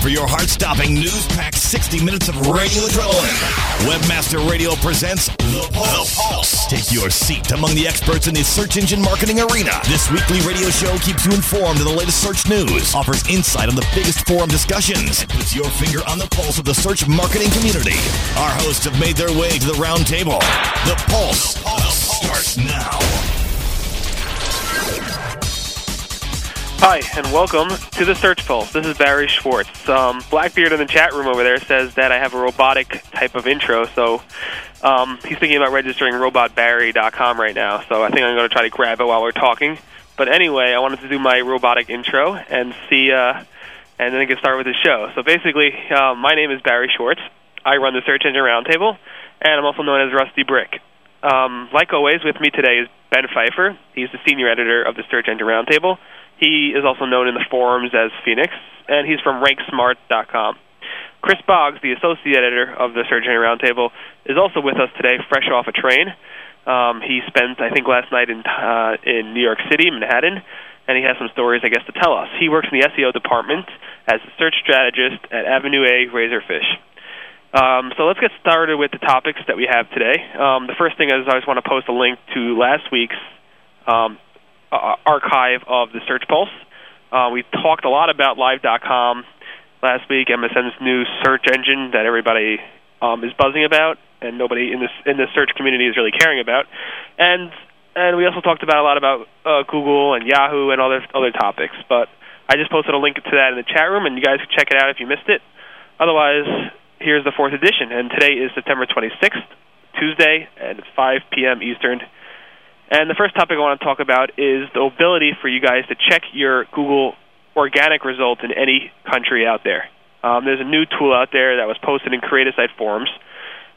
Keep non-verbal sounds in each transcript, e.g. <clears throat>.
for your heart-stopping, news-packed 60 minutes of radio adrenaline. Webmaster Radio presents The Pulse. The Pulse. Take your seat among the experts in the search engine marketing arena. This weekly radio show keeps you informed of the latest search news, offers insight on the biggest forum discussions, and puts your finger on the pulse of the search marketing community. Our hosts have made their way to the round table. The Pulse, the Pulse. starts now. Hi, and welcome to the Search Pulse. This is Barry Schwartz. Um, Blackbeard in the chat room over there says that I have a robotic type of intro, so um, he's thinking about registering robotbarry.com right now, so I think I'm going to try to grab it while we're talking. But anyway, I wanted to do my robotic intro and see, uh, and then get started with the show. So basically, uh, my name is Barry Schwartz. I run the Search Engine Roundtable, and I'm also known as Rusty Brick. Um, like always, with me today is Ben Pfeiffer. He's the senior editor of the Search Engine Roundtable. He is also known in the forums as Phoenix, and he's from RankSmart.com. Chris Boggs, the associate editor of the Engine Roundtable, is also with us today, fresh off a train. Um, he spent, I think, last night in uh, in New York City, Manhattan, and he has some stories, I guess, to tell us. He works in the SEO department as a search strategist at Avenue A Razorfish. Um, so let's get started with the topics that we have today. Um, the first thing is I just want to post a link to last week's um, uh, archive of the Search Pulse. Uh, we talked a lot about Live.com last week, MSN's new search engine that everybody um, is buzzing about, and nobody in this in the search community is really caring about. And and we also talked about a lot about uh, Google and Yahoo and other other topics. But I just posted a link to that in the chat room, and you guys can check it out if you missed it. Otherwise, here's the fourth edition, and today is September 26th, Tuesday, it's 5 p.m. Eastern. And the first topic I want to talk about is the ability for you guys to check your Google organic results in any country out there. Um, there's a new tool out there that was posted in Cre8asite forums.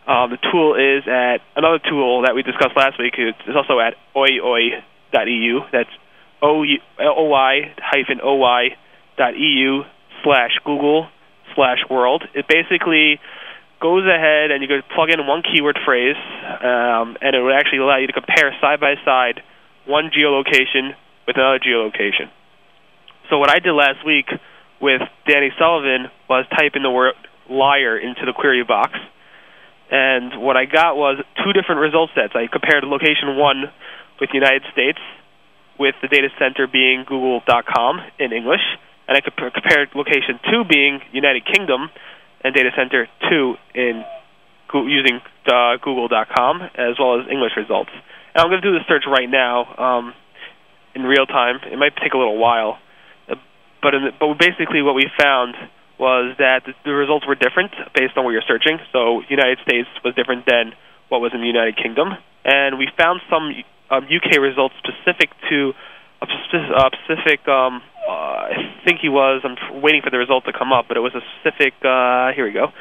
Um, the tool is at another tool that we discussed last week. It's also at oioi.eu. That's o-y hyphen oy dot eu slash Google slash world. It basically goes ahead and you can plug in one keyword phrase, um, and it would actually allow you to compare side by side one geolocation with another geolocation. So what I did last week with Danny Sullivan was type in the word liar into the query box, and what I got was two different result sets. I compared location one with the United States, with the data center being Google.com in English, and I compared location two being United Kingdom and data center two in using uh, Google.com as well as English results. And I'm going to do the search right now um, in real time. It might take a little while, uh, but the, but basically what we found was that the, results were different based on what you're searching. So United States was different than what was in the United Kingdom, and we found some um, UK results specific to a specific um, uh, I think he was. I'm waiting for the result to come up, but it was a specific. Uh, here we go.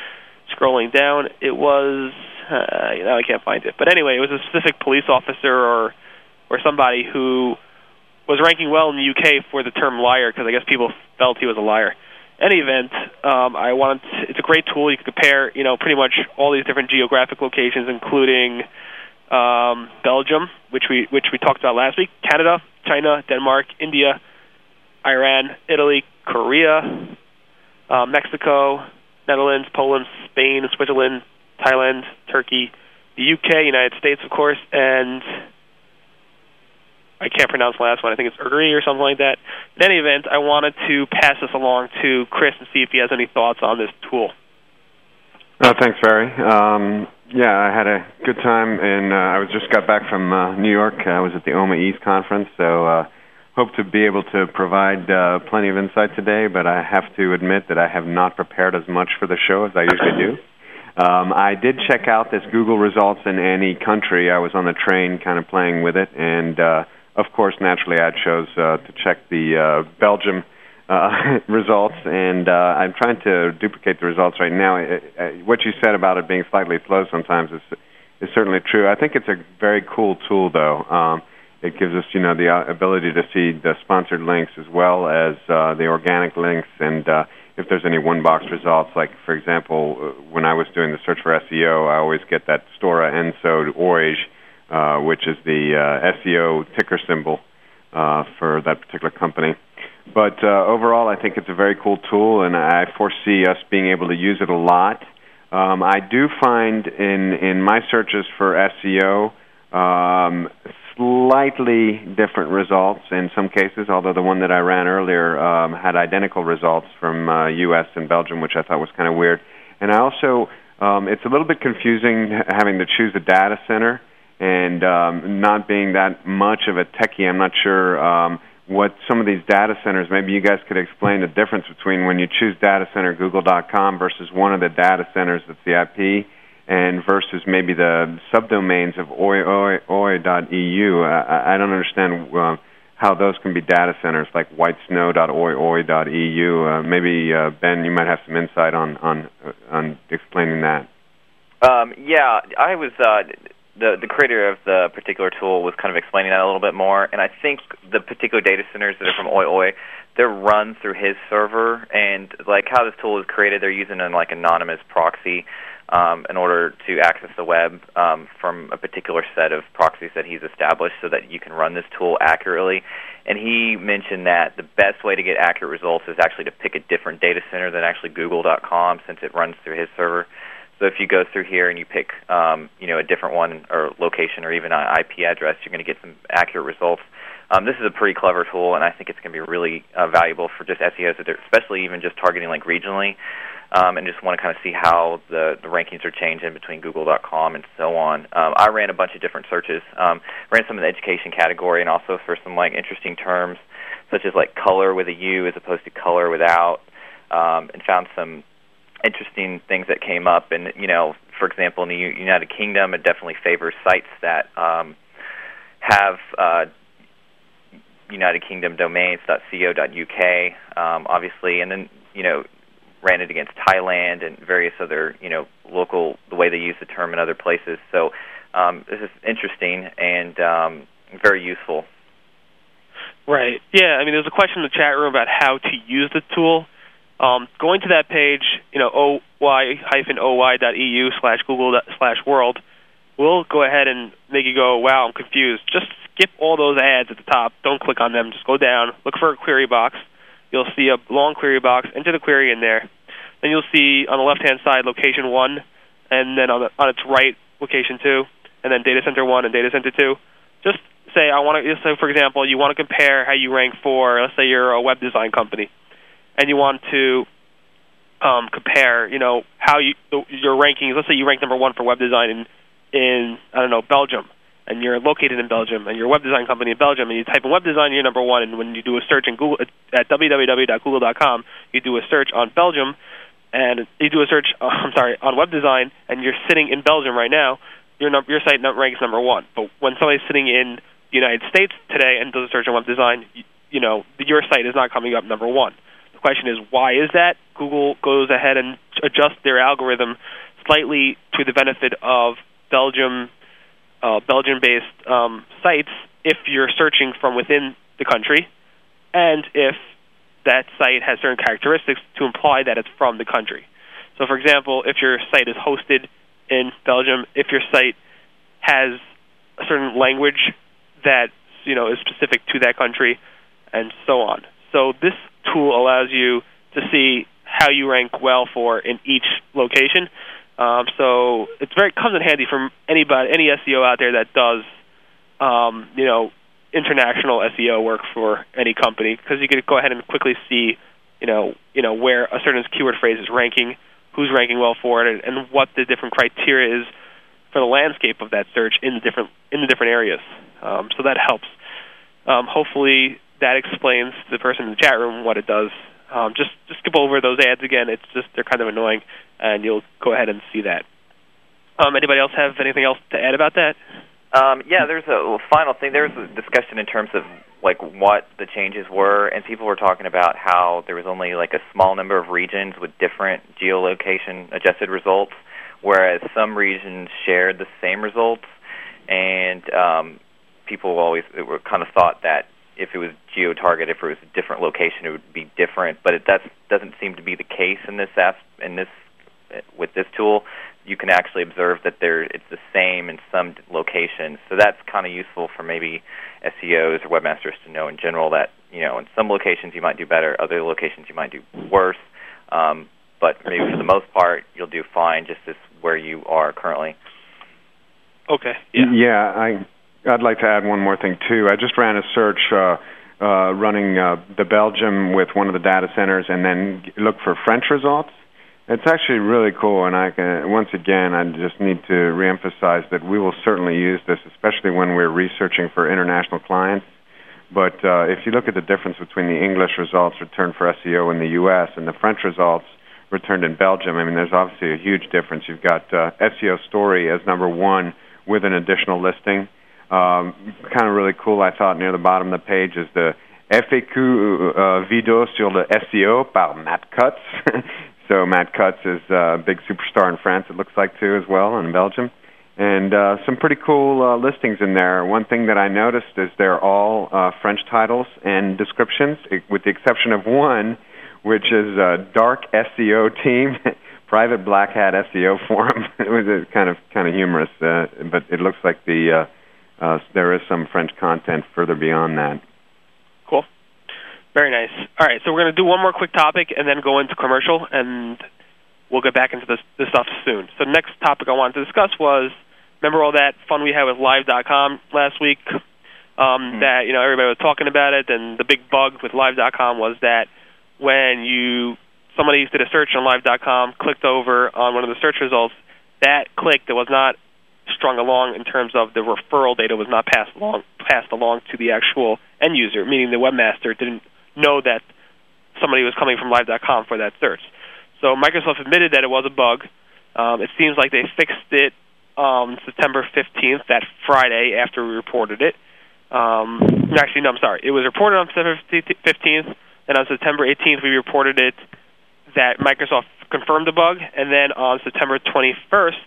Scrolling down, it was. Uh, now I can't find it, but anyway, it was a specific police officer or or somebody who was ranking well in the UK for the term liar because I guess people felt he was a liar. Any event, um, I want it's a great tool. You can compare, you know, pretty much all these different geographic locations, including um, Belgium, which we which we talked about last week, Canada, China, Denmark, India, Iran, Italy, Korea, uh, Mexico, Netherlands, Poland, Spain, Switzerland, Thailand, Turkey, the UK, United States, of course, and I can't pronounce the last one. I think it's Hungary or something like that. In any event, I wanted to pass this along to Chris and see if he has any thoughts on this tool. Uh, thanks, Barry. Um, yeah, I had a good time, and uh, I was just got back from uh, New York. I was at the OMMA East conference, so uh, hope to be able to provide uh, plenty of insight today, but I have to admit that I have not prepared as much for the show as I usually do. Um, I did check out this Google results in any country. I was on the train kind of playing with it, and uh, of course, naturally, I chose uh, to check the uh, Belgium uh, <laughs> results, and uh, I'm trying to duplicate the results right now. What you said about it being slightly slow sometimes is, is certainly true. I think it's a very cool tool, though. Um, it gives us, you know, the uh, ability to see the sponsored links as well as uh, the organic links, and uh, if there's any one-box results, like for example, uh, when I was doing the search for SEO, I always get that Stora Enso Orange, uh, which is the uh, SEO ticker symbol for that particular company. but overall, I think it's a very cool tool, and I foresee us being able to use it a lot. Um, I do find in in my searches for SEO um, slightly different results in some cases, although the one that I ran earlier um, had identical results from uh, U.S. and Belgium, which I thought was kind of weird. And I also, um, it's a little bit confusing having to choose a data center and um, not being that much of a techie. I'm not sure um, what some of these data centers. Maybe you guys could explain the difference between when you choose data center Google.com versus one of the data centers that's the IP and versus maybe the subdomains of oi, oi, oi.eu. I, I don't understand uh, how those can be data centers like whitesnow.oi.eu. Uh, maybe uh, Ben, you might have some insight on on on explaining that. Um, yeah, I was uh, the the creator of the particular tool was kind of explaining that a little bit more, and I think the particular data centers that are from Oi, they're run through his server, and like how this tool is created, they're using an like anonymous proxy um, in order to access the web um, from a particular set of proxies that he's established so that you can run this tool accurately. And he mentioned that the best way to get accurate results is actually to pick a different data center than actually Google.com since it runs through his server. So if you go through here and you pick, um, you know, a different one or location or even an IP address, you're going to get some accurate results. Um, this is a pretty clever tool, and I think it's going to be really uh, valuable for just SEOs, especially even just targeting like regionally um, and just want to kind of see how the, the rankings are changing between Google.com and so on. Um, I ran a bunch of different searches, um, ran some in the education category, and also for some like interesting terms such as like color with a U as opposed to color without, um, and found some interesting things that came up. And you know, for example, in the United Kingdom, it definitely favors sites that um, have uh, United Kingdom domains.co.uk, um, obviously, and then you know ran it against Thailand and various other, you know, local the way they use the term in other places. So um, this is interesting and um, very useful. Right. Yeah. I mean, there's a question in the chat room about how to use the tool. Um, going to that page, you know, oy-oy.eu slash google slash world, will go ahead and make you go, wow, I'm confused. Just skip all those ads at the top. Don't click on them. Just go down, look for a query box you'll see a long query box. Enter the query in there. Then you'll see on the left-hand side location one, and then on, the, on its right location two, and then data center one and data center two. Just say I want to. So for example, you want to compare how you rank for. Let's say you're a web design company, and you want to um, compare. You know how you your rankings. Let's say you rank number one for web design in in I don't know Belgium and you're located in Belgium and you're a web design company in Belgium and you type in web design, you're number one. And when you do a search in Google at www.google.com, you do a search on Belgium and you do a search. Uh, <laughs> I'm sorry, on web design, and you're sitting in Belgium right now. Your num- your site ranks number one. But when somebody's sitting in the United States today and does a search on web design, you, you know your site is not coming up number one. The question is why is that? Google goes ahead and adjusts their algorithm slightly to the benefit of Belgium uh, Belgian-based um, sites if you're searching from within the country, and if that site has certain characteristics to imply that it's from the country. So, for example, if your site is hosted in Belgium, if your site has a certain language that you know is specific to that country, and so on. So, this tool allows you to see how you rank well for in each location. Um, so it's very comes in handy for anybody, any SEO out there that does, um, you know, international SEO work for any company because you can go ahead and quickly see, you know, you know where a certain keyword phrase is ranking, who's ranking well for it, and, and what the different criteria is for the landscape of that search in the different in the different areas. Um, so that helps. Um, hopefully, that explains to the person in the chat room what it does. Um, just just skip over those ads again. It's just they're kind of annoying and you'll go ahead and see that. Um, anybody else have anything else to add about that? Um, yeah, there's a final thing. There was a discussion in terms of like what the changes were, and people were talking about how there was only like a small number of regions with different geolocation adjusted results, whereas some regions shared the same results, and um, people always were kind of thought that if it was geo target, if it was a different location, it would be different. But it does, doesn't seem to be the case in this app, in this with this tool, you can actually observe that there it's the same in some locations. So that's kind of useful for maybe SEOs or webmasters to know in general that you know, in some locations you might do better, other locations you might do worse. Um, but maybe for the most part, you'll do fine just as where you are currently. Okay. Yeah. Yeah, I I'd like to add one more thing too. I just ran a search uh, uh, running uh, the Belgium with one of the data centers, and then look for French results. It's actually really cool, and I can once again I just need to reemphasize that we will certainly use this, especially when we're researching for international clients. But uh, if you look at the difference between the English results returned for SEO in the U.S. and the French results returned in Belgium, I mean, there's obviously a huge difference. You've got uh, SEO Story as number one with an additional listing. Um, kind of really cool, I thought, near the bottom of the page is the FAQ uh, vidéo sur le SEO par Matt Cutts. <laughs> so Matt Cutts is a big superstar in France, it looks like, too, as well, in Belgium and uh, some pretty cool uh, listings in there. One thing that I noticed is they're all uh, French titles and descriptions, with the exception of one, which is uh, Dark SEO Team, <laughs> Private Black Hat SEO Forum. <laughs> it was uh, kind of kind of humorous, uh, but it looks like the uh, uh, there is some French content further beyond that. Cool, very nice. All right, so we're going to do one more quick topic and then go into commercial and we'll get back into this, this stuff soon. So next topic I wanted to discuss was remember all that fun we had with Live.com last week. Um, mm-hmm. That you know everybody was talking about it, and the big bug with Live.com was that when you somebody did a search on Live.com, clicked over on one of the search results, that click that was not strung along in terms of the referral data was not passed along passed along to the actual end user, meaning the webmaster didn't know that somebody was coming from Live.com for that search. So Microsoft admitted that it was a bug. Um, it seems like they fixed it um, September 15th, that Friday after we reported it. Um, actually, no, I'm sorry. It was reported on September 15th, and on September 18th we reported it that Microsoft confirmed the bug, and then on September 21st,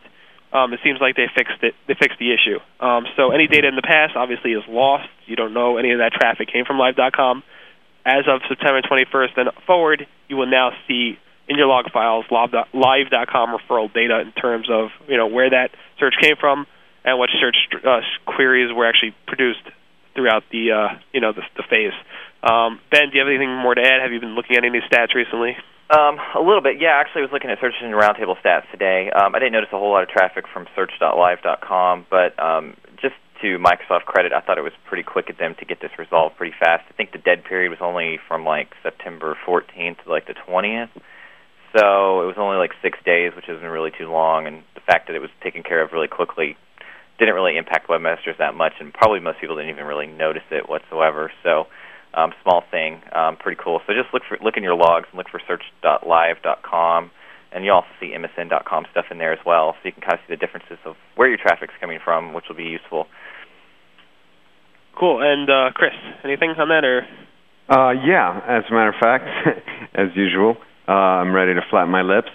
um, it seems like they fixed it. They fixed the issue. Um, so any data in the past obviously is lost. You don't know any of that traffic came from Live.com. As of September 21st and forward, you will now see in your log files live.com referral data in terms of you know where that search came from and what search uh, queries were actually produced throughout the uh, you know the, the phase. Um, ben, do you have anything more to add? Have you been looking at any stats recently? Um, a little bit, yeah. Actually, I was looking at Search Engine Roundtable stats today. Um, I didn't notice a whole lot of traffic from Search.live.com, but um, just to Microsoft credit, I thought it was pretty quick at them to get this resolved pretty fast. I think the dead period was only from like September 14th to like the 20th. So it was only like six days, which isn't really too long, and the fact that it was taken care of really quickly didn't really impact webmasters that much, and probably most people didn't even really notice it whatsoever. So, um, small thing, um, pretty cool. So just look for look in your logs and look for search.live.com, and you also see msn.com stuff in there as well, so you can kind of see the differences of where your traffic's coming from, which will be useful. Cool. And uh, Chris, anything on that or? Uh, yeah, as a matter of fact, <laughs> as usual. Uh, I'm ready to flatten my lips.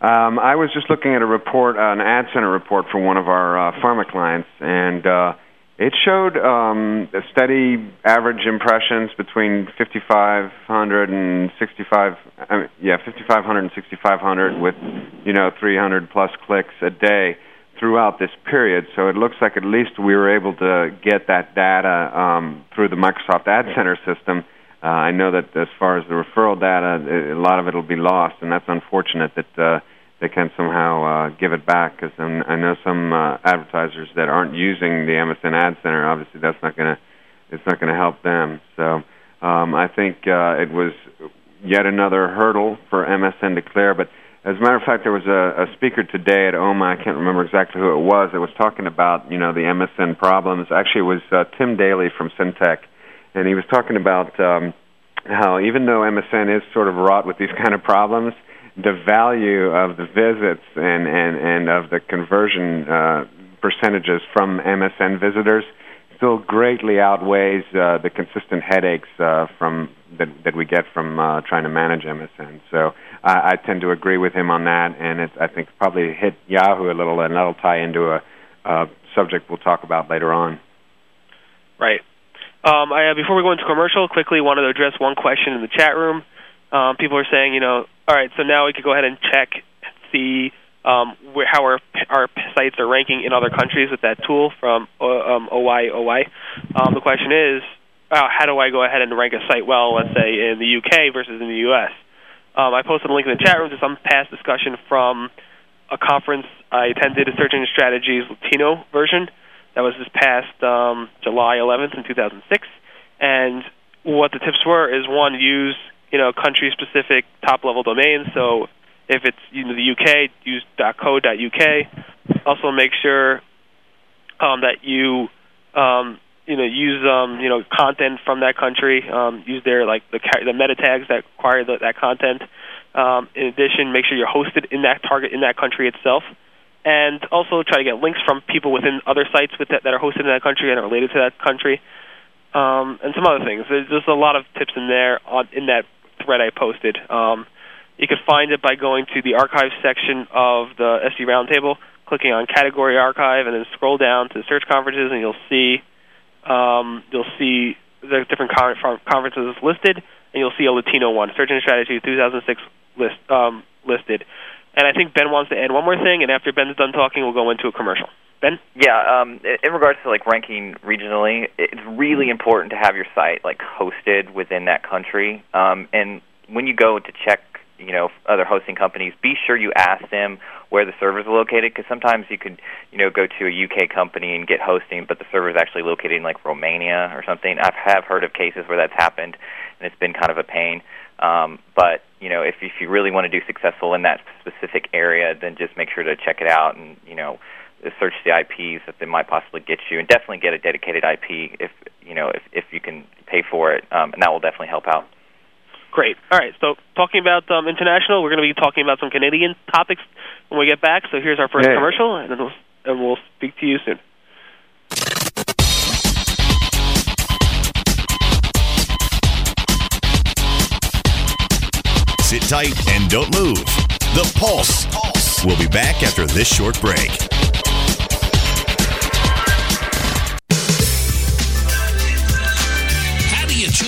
Um, I was just looking at a report, uh, an ad center report for one of our uh, pharma clients, and uh, it showed um, a steady average impressions between 5,500 and 65. I mean, yeah, 5,500 and 6,500 with you know 300 plus clicks a day throughout this period. So it looks like at least we were able to get that data um, through the Microsoft Ad Center system uh, I know that as far as the referral data, a lot of it will be lost, and that's unfortunate that uh, they can't somehow uh, give it back. Because I know some uh, advertisers that aren't using the MSN Ad Center. Obviously, that's not going to it's not going to help them. So um, I think uh, it was yet another hurdle for MSN to clear. But as a matter of fact, there was a, a speaker today at OMMA. I can't remember exactly who it was. That was talking about you know the MSN problems. Actually, it was uh, Tim Daly from Syntech and he was talking about um, how even though MSN is sort of wrought with these kind of problems, the value of the visits and and and of the conversion uh, percentages from MSN visitors still greatly outweighs uh, the consistent headaches uh, from that that we get from uh, trying to manage MSN. So I, I tend to agree with him on that, and it's, I think probably hit Yahoo a little, and that'll tie into a, a subject we'll talk about later on. Right. Um, I, uh, before we go into commercial, quickly wanted to address one question in the chat room. Um, people are saying, you know, all right, so now we could go ahead and check, see um, where, how our our sites are ranking in other countries with that tool from uh, um, OY OY. Um, the question is, uh, how do I go ahead and rank a site well, let's say in the UK versus in the US. Um, I posted a link in the chat room to some past discussion from a conference I attended, a Search Engine Strategies Latino version. That was this past um, July 11th in 2006. And what the tips were is one, use you know country-specific top-level domains. So if it's you know the UK, use .co.uk. Also make sure um, that you um, you know use um, you know content from that country. Um, use their like the the meta tags that require the, that content. Um, in addition, make sure you're hosted in that target in that country itself, and also try to get links from people within other sites with that, that are hosted in that country and are related to that country, um, and some other things. There's just a lot of tips in there on in that thread I posted. Um, you can find it by going to the archive section of the SE Roundtable, clicking on Category Archive, and then scroll down to Search Conferences, and you'll see um, you'll see the different conferences listed, and you'll see a Latino one, Search Engine Strategy 2006 list um, listed. And I think Ben wants to add one more thing, and after Ben's done talking, we'll go into a commercial. Ben? Yeah, um, in regards to like ranking regionally, it's really important to have your site like hosted within that country. Um, and when you go to check you know other hosting companies, be sure you ask them where the servers are located because sometimes you could you know go to a UK company and get hosting, but the server is actually located in like Romania or something. I have heard of cases where that's happened, and it's been kind of a pain. Um, but you know, if if you really want to do successful in that specific area, then just make sure to check it out and you know search the IPs that they might possibly get you, and definitely get a dedicated IP if you know if if you can pay for it, um, and that will definitely help out. Great. All right. So talking about um, international, we're going to be talking about some Canadian topics when we get back. So here's our first yeah. commercial, and then we'll, and we'll speak to you soon. Sit tight and don't move. The Pulse. Pulse. We'll be back after this short break.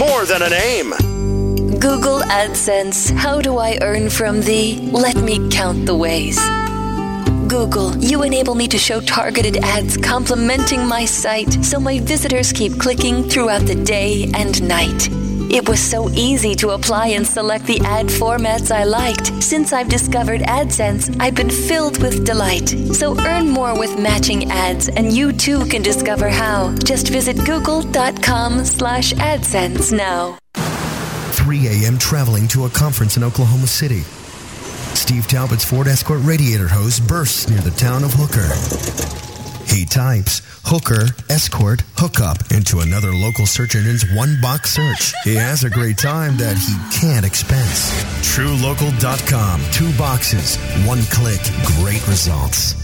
More than a name. Google AdSense. How do I earn from thee? Let me count the ways. Google, you enable me to show targeted ads complementing my site so my visitors keep clicking throughout the day and night. It was so easy to apply and select the ad formats I liked. Since I've discovered AdSense, I've been filled with delight. So earn more with matching ads, and you too can discover how. Just visit google.com slash AdSense now. 3 a.m. traveling to a conference in Oklahoma City. Steve Talbot's Ford Escort radiator hose bursts near the town of Hooker. He types hooker, escort, hookup into another local search engine's one box search. He has a great time that he can't expense. TrueLocal.com. Two boxes, one click, great results.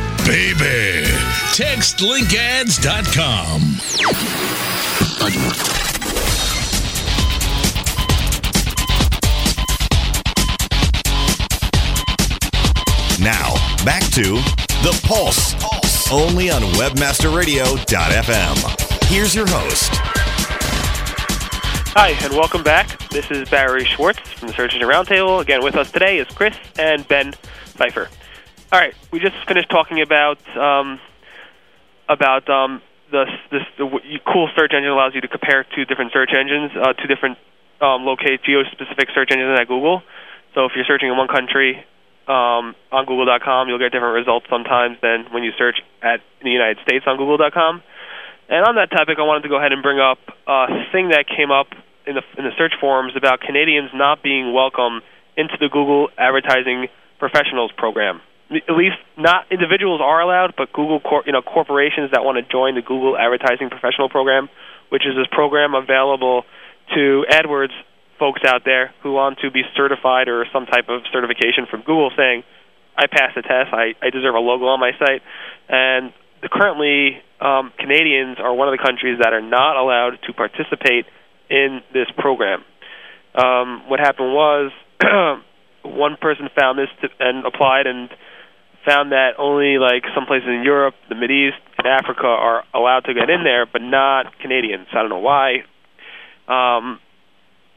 baby. TextLinkAds.com. Now, back to The Pulse, only on WebmasterRadio.fm. Here's your host, Hi, and welcome back. This is Barry Schwartz from the Engine Roundtable. Again, with us today is Chris and Ben Pfeiffer. All right, we just finished talking about um, about um, the this the cool search engine allows you to compare two different search engines, uh, two different um, locate geo-specific search engines at Google. So if you're searching in one country um, on Google.com, you'll get different results sometimes than when you search at in the United States on Google.com. And on that topic, I wanted to go ahead and bring up a thing that came up in the in the search forums about Canadians not being welcome into the Google Advertising Professionals program. At least, not individuals are allowed, but Google, cor- you know, corporations that want to join the Google Advertising Professional program, which is this program available to AdWords folks out there who want to be certified or some type of certification from Google, saying, "I passed the test. I, I deserve a logo on my site." And currently, um, Canadians are one of the countries that are not allowed to participate in this program. Um, what happened was <clears throat> one person found this to, and applied and found that only like some places in Europe, the Mid East, and Africa are allowed to get in there, but not Canadians. I don't know why. Um,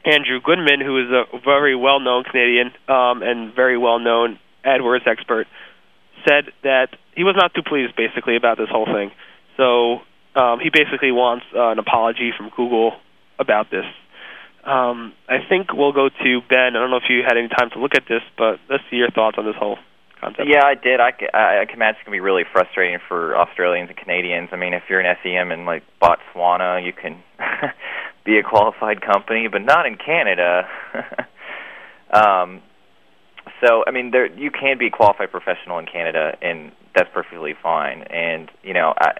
Andrew Goodman, who is a very well-known Canadian um, and very well-known AdWords expert, said that he was not too pleased, basically, about this whole thing. So um, he basically wants uh, an apology from Google about this. Um, I think we'll go to Ben. I don't know if you had any time to look at this, but let's see your thoughts on this whole concept. Yeah, I did. I, I, I can imagine it can be really frustrating for Australians and Canadians. I mean, if you're an SEM in like Botswana, you can <laughs> be a qualified company, but not in Canada. <laughs> um, so, I mean, there you can be a qualified professional in Canada, and that's perfectly fine. And you know, I,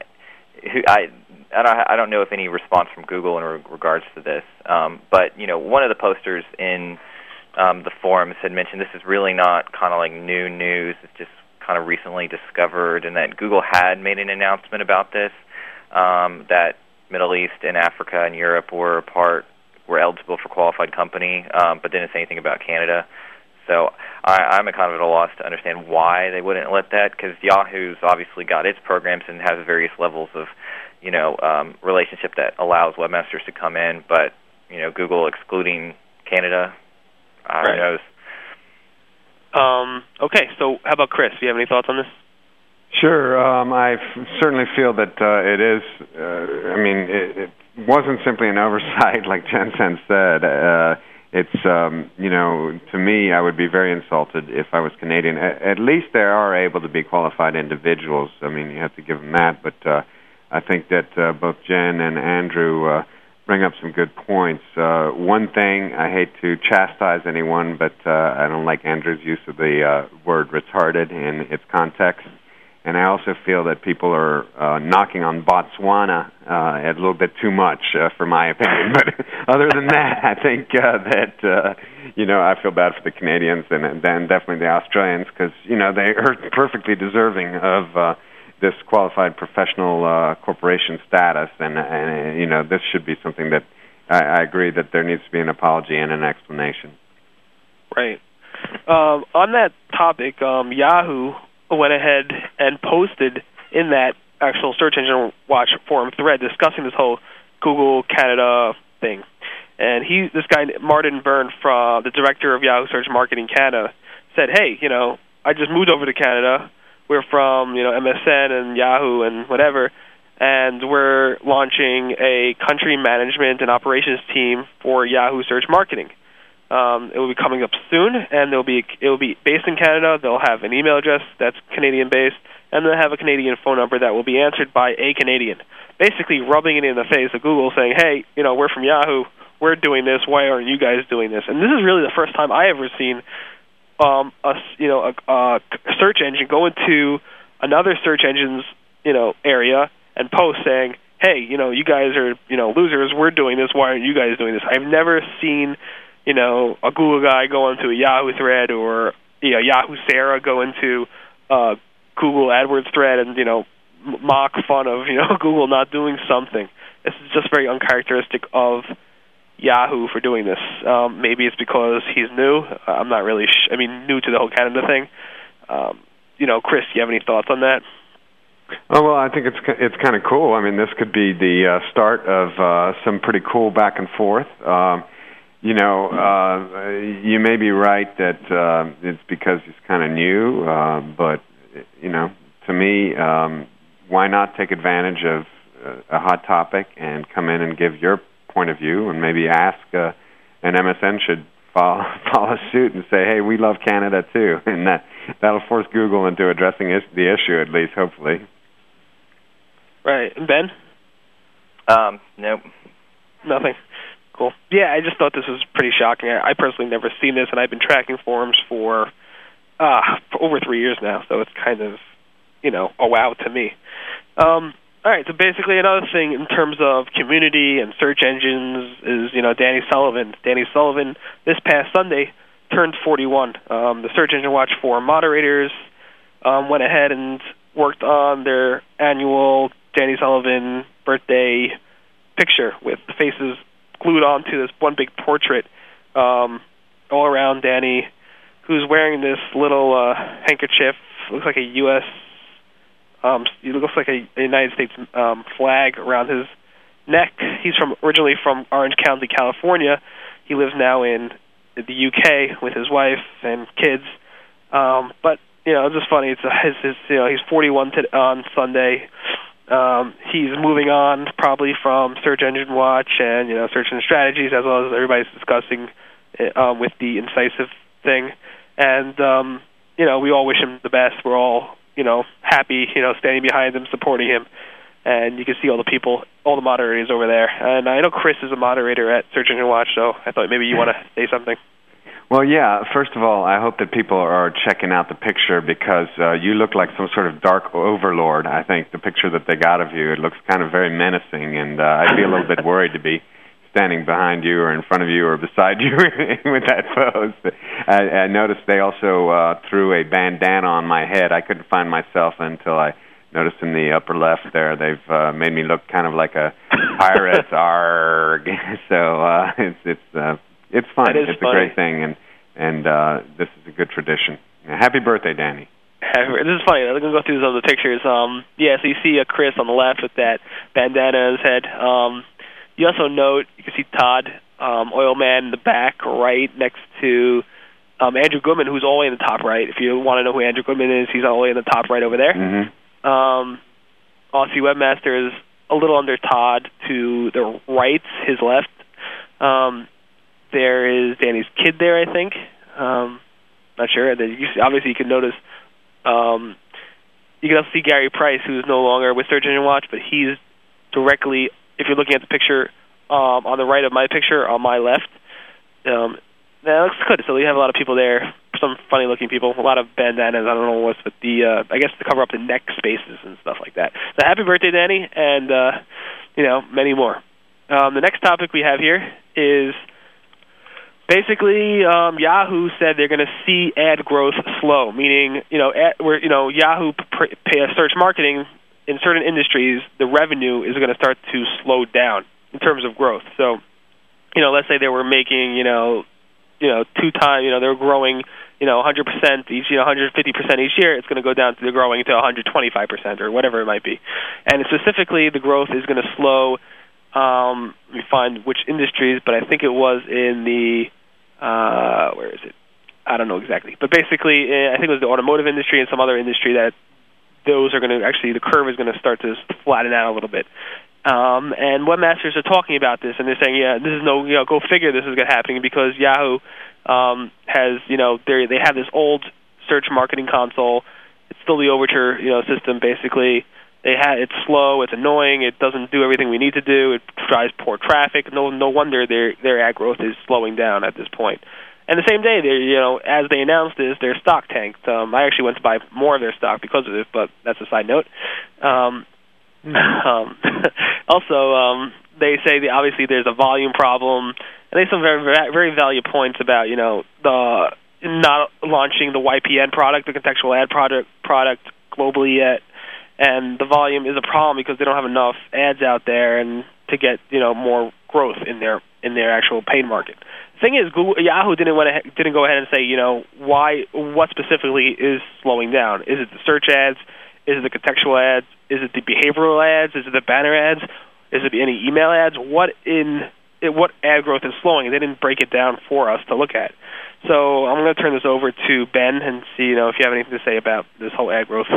I I don't know if any response from Google in re- regards to this, um, but you know, one of the posters in um, the forums had mentioned this is really not kind of like new news. It's just kind of recently discovered, and that Google had made an announcement about this um, that Middle East and Africa and Europe were part were eligible for qualified company, um, but didn't say anything about Canada. So I, I'm kind of at a loss to understand why they wouldn't let that because Yahoo's obviously got its programs and has various levels of, you know, um, relationship that allows webmasters to come in, but you know, Google excluding Canada, Right. knows? Um, okay, so how about Chris? Do you have any thoughts on this? Sure. Um, I f- certainly feel that uh, it is. Uh, I mean, it, it wasn't simply an <laughs> oversight, like JenSense said. Uh, it's, um, you know, to me, I would be very insulted if I was Canadian. At, at least there are able to be qualified individuals. I mean, you have to give them that. But uh, I think that uh, both Jen and Andrew uh, bring up some good points. Uh, one thing, I hate to chastise anyone, but uh, I don't like Andrew's use of the uh, word retarded in its context. And I also feel that people are uh, knocking on Botswana uh, a little bit too much, uh, for my opinion. <laughs> But other than that, I think uh, that uh, you know I feel bad for the Canadians and then definitely the Australians because you know they are perfectly deserving of uh, this qualified professional uh, corporation status, and, and you know this should be something that I, I agree that there needs to be an apology and an explanation. Right. Um, on that topic, um, Yahoo went ahead and posted in that actual search engine watch forum thread discussing this whole Google Canada thing. And he, this guy Martin Byrne, from the director of Yahoo Search Marketing Canada, said, "Hey, you know, I just moved over to Canada. We're from you know MSN and Yahoo and whatever, and we're launching a country management and operations team for Yahoo Search Marketing." Um, it will be coming up soon, and they'll be it will be based in Canada. They'll have an email address that's Canadian based, and they'll have a Canadian phone number that will be answered by a Canadian. Basically, rubbing it in the face of Google, saying, "Hey, you know, we're from Yahoo. We're doing this. Why aren't you guys doing this?" And this is really the first time I ever seen um, a you know a, a search engine go into another search engine's you know area and post saying, "Hey, you know, you guys are you know losers. We're doing this. Why aren't you guys doing this?" I've never seen you know, a Google guy go into a Yahoo thread or you know, Yahoo Sarah go into a Google AdWords thread and you know mock fun of you know <laughs> Google not doing something. This is just very uncharacteristic of Yahoo for doing this. Um, maybe it's because he's new. I'm not really. Sh- I mean, new to the whole Canada thing. Um, you know, Chris, you have any thoughts on that? Oh well, I think it's it's kind of cool. I mean, this could be the uh, start of uh, some pretty cool back and forth. Um, you know, uh, you may be right that uh, it's because he's kind of new, uh, but you know, to me, um, why not take advantage of uh, a hot topic and come in and give your point of view, and maybe ask uh, an MSN should follow, <laughs> follow suit and say, "Hey, we love Canada too," <laughs> and that that'll force Google into addressing is- the issue at least, hopefully. Right, and Ben? Um, nope. Nothing. Cool. Yeah, I just thought this was pretty shocking. I, I personally never seen this, and I've been tracking forums for uh for over three years now, so it's kind of you know a wow to me. Um, all right, so basically another thing in terms of community and search engines is you know Danny Sullivan. Danny Sullivan this past Sunday turned 41. Um, the Search Engine Watch forum moderators um, went ahead and worked on their annual Danny Sullivan birthday picture with faces glued onto this one big portrait um, all around Danny, who's wearing this little uh, handkerchief. Looks like a U.S. Um, it looks like a, a United States um, flag around his neck. He's from originally from Orange County, California. He lives now in the UK with his wife and kids. Um, but you know, it's just funny. It's his, his you know he's 41 to, on Sunday. Um, he's moving on probably from Search Engine Watch and you know Search Engine Strategies as well as everybody's discussing uh, um, with the incisive thing. And um, you know, we all wish him the best. We're all you know happy, you know, standing behind him, supporting him. And you can see all the people, all the moderators over there. And I know Chris is a moderator at Search Engine Watch, so I thought maybe you want to say something. Well, yeah. First of all, I hope that people are checking out the picture because uh, you look like some sort of dark overlord. I think the picture that they got of you it looks kind of very menacing, and uh, I'd be a little bit worried to be standing behind you or in front of you or beside <laughs> you with that pose. I, I noticed they also uh, threw a bandana on my head. I couldn't find myself until I noticed in the upper left there. They've uh, made me look kind of like a <laughs> pirate. Arg! <laughs> So uh, it's it's. Uh, it's fun. It's funny. a great thing, and and uh, this is a good tradition. Happy birthday, Danny. This is funny. I'm gonna go through some of the pictures. Um, yeah, so you see uh, Chris on the left with that bandana on his head. Um, you also note you can see Todd, um, Oil Man, in the back right next to um, Andrew Goodman, who's all the way in the top right. If you want to know who Andrew Goodman is, he's all the way in the top right over there. Mm-hmm. Um, Aussie Webmaster is a little under Todd to the right, his left. Um, there is Danny's kid there, I think. Um, not sure. You obviously you can notice. Um, you can also see Gary Price, who's no longer with Search Engine Watch, but he's directly. If you're looking at the picture um, on the right of my picture, on my left, um, that looks good. So you have a lot of people there. Some funny-looking people. A lot of bandanas. I don't know what's with the. Uh, I guess to cover up the neck spaces and stuff like that. So happy birthday, Danny, and uh, you know many more. Um, the next topic we have here is basically um, Yahoo said they're going to see ad growth slow, meaning you know ad, where you know Yahoo pr- pay a search marketing in certain industries, the revenue is going to start to slow down in terms of growth. So, you know, let's say they were making you know you know two times you know they're growing you know 100% each you know 150% each year it's going to go down to they're growing to 125% or whatever it might be and specifically the growth is going to slow um, let me find which industries, but I think it was in the uh, where is it? I don't know exactly, but basically, uh, I think it was the automotive industry and some other industry that those are going to actually the curve is going to start to flatten out a little bit. Um, and webmasters are talking about this, and they're saying, yeah, this is no, you know, go figure, this is going to happen because Yahoo um, has, you know, they they have this old search marketing console. It's still the Overture, you know, system basically they had it's slow, it's annoying, it doesn't do everything we need to do, it drives poor traffic. No no wonder their their ad growth is slowing down at this point. And the same day, they you know as they announced this, their stock tanked. Um, I actually went to buy more of their stock because of this, but that's a side note. Um, <laughs> um, <laughs> also, um, they say that obviously there's a volume problem, and they have some very very value points about you know the not launching the YPN product, the contextual ad product product globally yet and the volume is a problem because they don't have enough ads out there and to get you know more growth in their in their actual paid market. Thing is, Google, Yahoo didn't went ahead, didn't go ahead and say you know why what specifically is slowing down. Is it the search ads? Is it the contextual ads? Is it the behavioral ads? Is it the banner ads? Is it any email ads? What in what ad growth is slowing? They didn't break it down for us to look at. So I'm going to turn this over to Ben and see you know if you have anything to say about this whole ad growth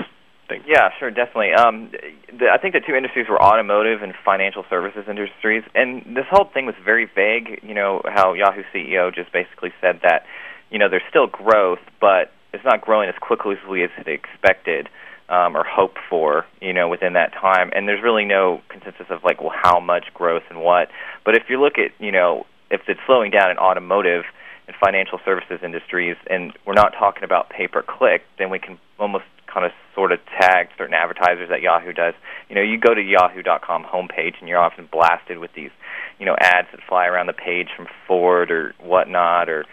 thing. Yeah, sure, definitely. Um, the, I think the two industries were automotive and financial services industries, and this whole thing was very vague. You know how Yahoo CEO just basically said that you know there's still growth, but it's not growing as quickly as we had expected um, or hoped for, you know, within that time. And there's really no consensus of like, well, how much growth and what. But if you look at, you know, if it's slowing down in automotive and financial services industries, and we're not talking about pay per click, then we can almost kind of sort of tag certain advertisers that Yahoo does. You know, you go to Yahoo.com homepage and you're often blasted with these, you know, ads that fly around the page from Ford or whatnot or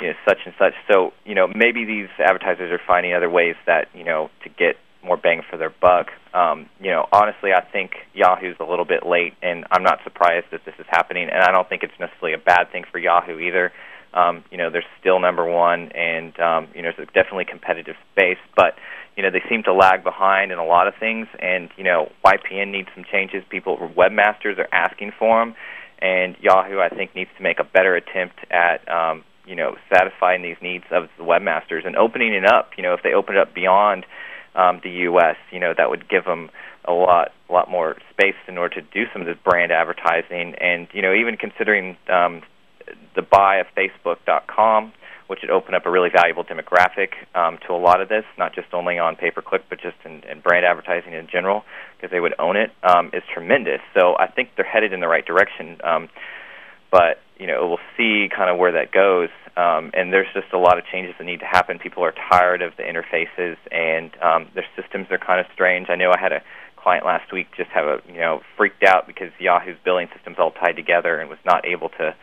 you know, such and such. So, you know, maybe these advertisers are finding other ways that, you know, to get more bang for their buck. Um, you know, honestly, I think Yahoo's a little bit late, and I'm not surprised that this is happening. And I don't think it's necessarily a bad thing for Yahoo either. Um, you know, they're still number one, and um, you know, it's a definitely competitive space. But you know, they seem to lag behind in a lot of things, and you know, YPN needs some changes. People, webmasters are asking for them, and Yahoo, I think, needs to make a better attempt at um, you know satisfying these needs of the webmasters and opening it up. You know, if they open it up beyond um, the U.S., you know, that would give them a lot, a lot more space in order to do some of this brand advertising, and you know, even considering um, the buy of Facebook.com, which would open up a really valuable demographic um, to a lot of this, not just only on pay per click, but just in, in brand advertising in general, because they would own it, um, is tremendous. So I think they're headed in the right direction. Um, but you know, we'll see kind of where that goes. Um, and there's just a lot of changes that need to happen. People are tired of the interfaces, and um, their systems are kind of strange. I know I had a client last week just have a you know freaked out because Yahoo's billing system's all tied together and was not able to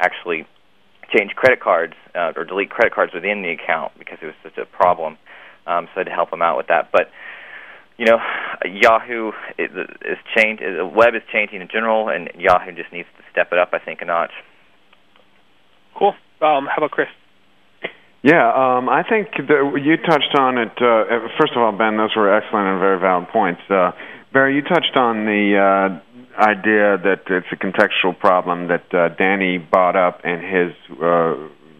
actually change credit cards uh, or delete credit cards within the account because it was such a problem. Um, so I had to help them out with that. But you know, Yahoo is, is changed. The web is changing in general, and Yahoo just needs to step it up. I think a notch. Cool. Um, how about Chris? Yeah, um, I think that you touched on it. Uh, first of all, Ben, those were excellent and very valid points. Uh, Barry, you touched on the uh, idea that it's a contextual problem that uh, Danny brought up in his uh,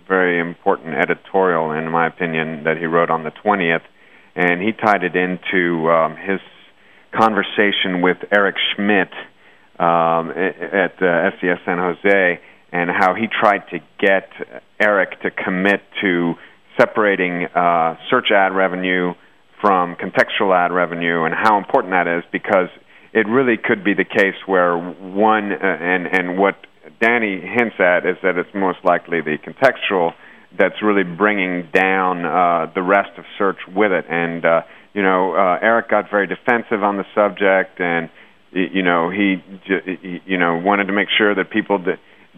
very important editorial, in my opinion, that he wrote on the 20th, and he tied it into um, his conversation with Eric Schmidt um, at uh, SES San Jose and how he tried to get Eric to commit to separating uh, search ad revenue from contextual ad revenue and how important that is because it really could be the case where one uh, and and what Danny hints at is that it's most likely the contextual that's really bringing down uh, the rest of search with it. And uh, you know uh, Eric got very defensive on the subject and you know he you know wanted to make sure that people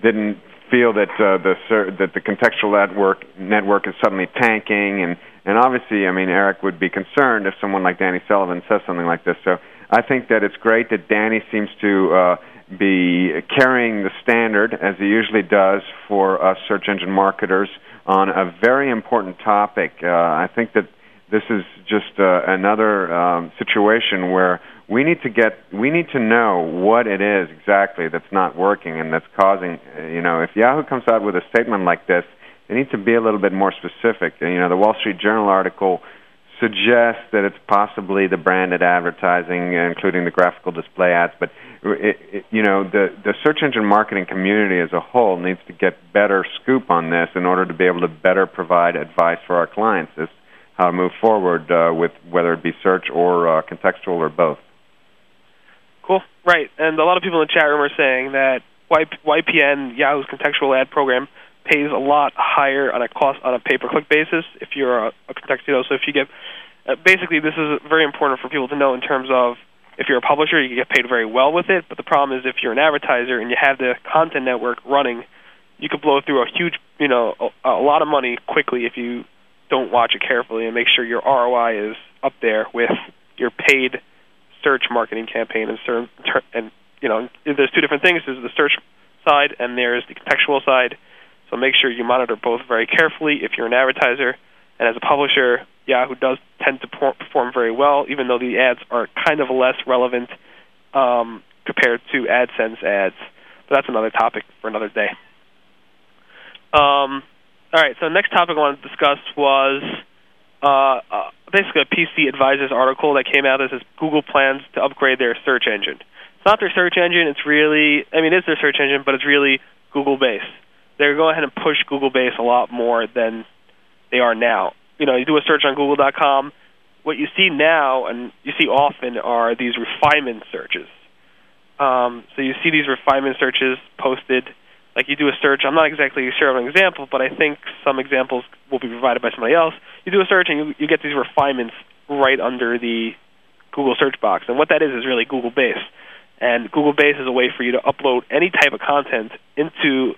didn't feel that uh, the that the contextual network network is suddenly tanking. And and obviously I mean Eric would be concerned if someone like Danny Sullivan says something like this. So I think that it's great that Danny seems to uh, be carrying the standard as he usually does for us search engine marketers on a very important topic. Uh, I think that this is just uh, another um, situation where we need to get we need to know what it is exactly that's not working and that's causing you know if Yahoo comes out with a statement like this they need to be a little bit more specific. You know the Wall Street Journal article suggests that it's possibly the branded advertising including the graphical display ads but it, it, you know the the search engine marketing community as a whole needs to get better scoop on this in order to be able to better provide advice for our clients as how to move forward uh, with whether it be search or uh, contextual or both Cool. Right. And a lot of people in the chat room are saying that YPN, Yahoo's contextual ad program, pays a lot higher on a cost on a pay per click basis if you're a, a contextual. So if you get uh, basically this is very important for people to know in terms of if you're a publisher, you get paid very well with it. But the problem is if you're an advertiser and you have the content network running, you could blow through a huge, you know, a, a lot of money quickly if you don't watch it carefully and make sure your ROI is up there with your paid search marketing campaign and ser- and you know there's two different things. There's the search side and there's the contextual side. So make sure you monitor both very carefully if you're an advertiser and as a publisher. Yahoo does tend to perform very well, even though the ads are kind of less relevant um, compared to AdSense ads. But that's another topic for another day. Um, all right, so the next topic I wanted to discuss was uh, uh, basically a PC Advisors article that came out that says Google plans to upgrade their search engine. It's not their search engine. It's really, I mean, it's their search engine, but it's really Google base. They're going ahead and push Google base a lot more than they are now. You know, you do a search on Google.com. What you see now, and you see often, are these refinement searches. Um, so you see these refinement searches posted like you do a search. I'm not exactly sure of an example, but I think some examples will be provided by somebody else. You do a search and you, you get these refinements right under the Google search box, and what that is is really Google Base. And Google Base is a way for you to upload any type of content into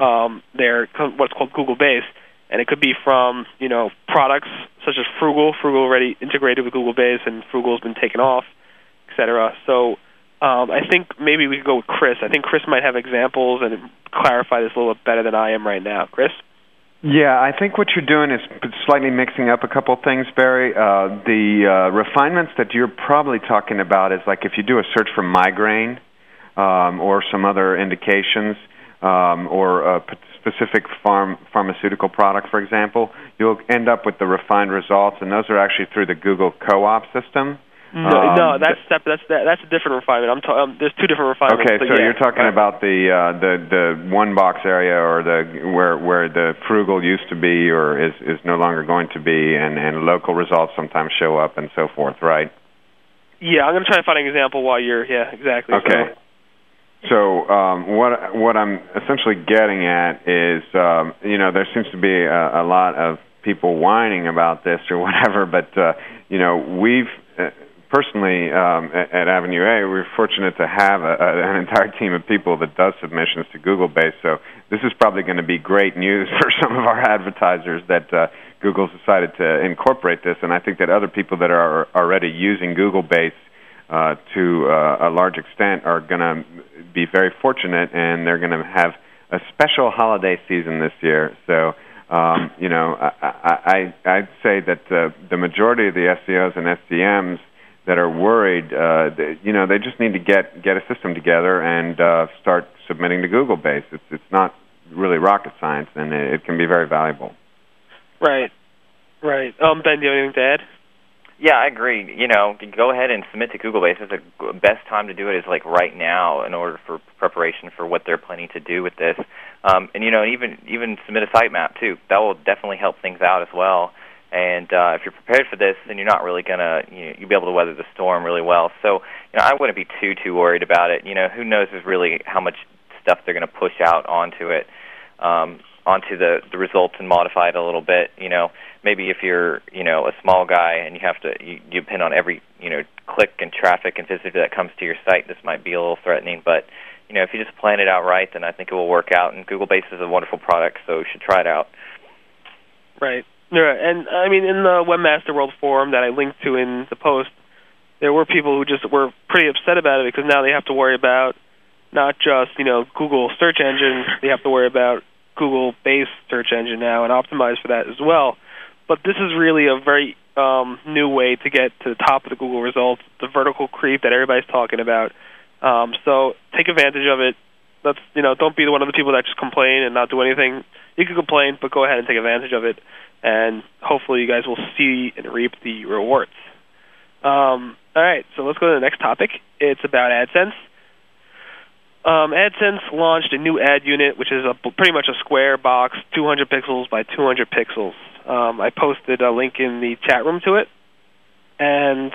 um, their what's called Google Base, and it could be from you know products such as Froogle. Froogle already integrated with Google Base, and Froogle's been taken off, etc. So um, I think maybe we could go with Chris. I think Chris might have examples and clarify this a little bit better than I am right now. Chris? Yeah, I think what you're doing is slightly mixing up a couple things, Barry. Uh, the uh, refinements that you're probably talking about is like if you do a search for migraine um, or some other indications um, or a specific farm pharmaceutical product, for example, you'll end up with the refined results, and those are actually through the Google Co-op system. No, um, no, that's step, that's that, that's a different refinement. I'm ta- um, there's two different refinements. Okay, so yeah, you're talking right. about the uh, the the one box area or the where where the Froogle used to be or is is no longer going to be, and and local results sometimes show up and so forth, right? Yeah, I'm going to try to find an example while you're yeah exactly. Okay. So, so um, what what I'm essentially getting at is um, you know there seems to be a, a lot of people whining about this or <laughs> whatever, but uh, you know we've uh, personally um, at, Avenue A, we're fortunate to have a, a, an entire team of people that does submissions to Google Base. So this is probably going to be great news <laughs> for some of our advertisers that uh, Google's decided to incorporate this, and I think that other people that are already using Google Base uh, to uh, a large extent are going to be very fortunate, and they're going to have a special holiday season this year. So. Um, you know, I, I, I'd say that uh, the majority of the SEOs and SEMs that are worried, uh, you know, they just need to get get a system together and uh, start submitting to Google Base. It's it's not really rocket science, and it, it can be very valuable. Right, right. Um, Ben, do you have anything to add? Yeah, I agree. You know, go ahead and submit to Google Base. The best time to do it is like right now, in order for preparation for what they're planning to do with this. Um, and you know, even even submit a sitemap too. That will definitely help things out as well. And uh, if you're prepared for this, then you're not really gonna you know, you'll be able to weather the storm really well. So you know, I wouldn't be too too worried about it. You know, who knows is really how much stuff they're going to push out onto it, um, onto the the results and modify it a little bit. You know, maybe if you're you know a small guy and you have to you, you depend on every you know click and traffic and visitor that comes to your site, this might be a little threatening, but you know, if you just plan it out right, then I think it will work out. And Google Base is a wonderful product, so you should try it out. Right. Yeah, and I mean in the Webmaster World forum that I linked to in the post, there were people who just were pretty upset about it because now they have to worry about not just you know Google search engine, they have to worry about Google base search engine now and optimize for that as well. But this is really a very um, new way to get to the top of the Google results, the vertical creep that everybody's talking about. Um, so take advantage of it. You know don't be one of the people that just complain and not do anything. You can complain, but go ahead and take advantage of it and hopefully you guys will see and reap the rewards. Um, all right, so let's go to the next topic. It's about AdSense. Um, AdSense launched a new ad unit, which is a, pretty much a square box, 200 pixels by 200 pixels. Um, I posted a link in the chat room to it, and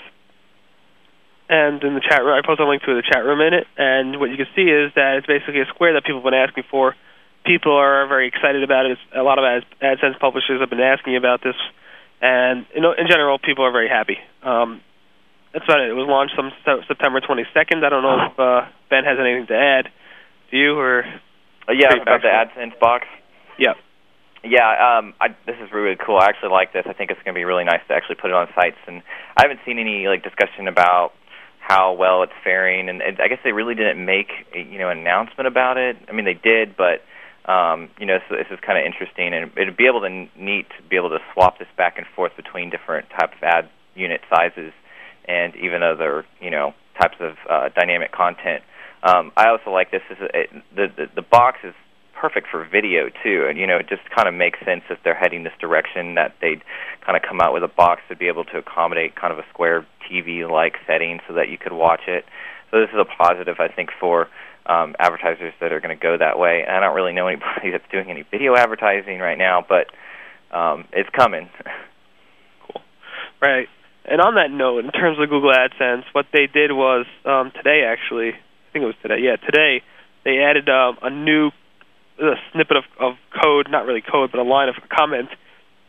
and in the chat room, I posted a link to the chat room in it. And what you can see is that it's basically a square that people have been asking for people are very excited about it. A lot of Ad, AdSense publishers have been asking about this, and you know, in general, people are very happy. Um, that's about it. It was launched some September 22nd. I don't know if uh, Ben has anything to add. Do you or? Uh, yeah, about the AdSense box. Yeah. Yeah, um, I, this is really cool. I actually like this. I think it's going to be really nice to actually put it on sites, and I haven't seen any like discussion about how well it's faring. And, I guess they really didn't make you know an announcement about it. I mean, they did, but um, you know, so this is kind of interesting, and it'd be able to neat to be able to swap this back and forth between different types of ad unit sizes and even other, you know, types of uh, dynamic content. Um, I also like this. Is it, the, the the box is perfect for video too, and you know, it just kind of makes sense if they're heading this direction that they'd kind of come out with a box to be able to accommodate kind of a square TV-like setting so that you could watch it. So this is a positive, I think, for um, advertisers that are going to go that way. And I don't really know anybody <laughs> that's doing any video advertising right now, but um, it's coming. <laughs> cool. Right. And on that note, in terms of Google AdSense, what they did was um, today, actually, I think it was today. Yeah, today they added um, a new a snippet of, of code, not really code, but a line of comment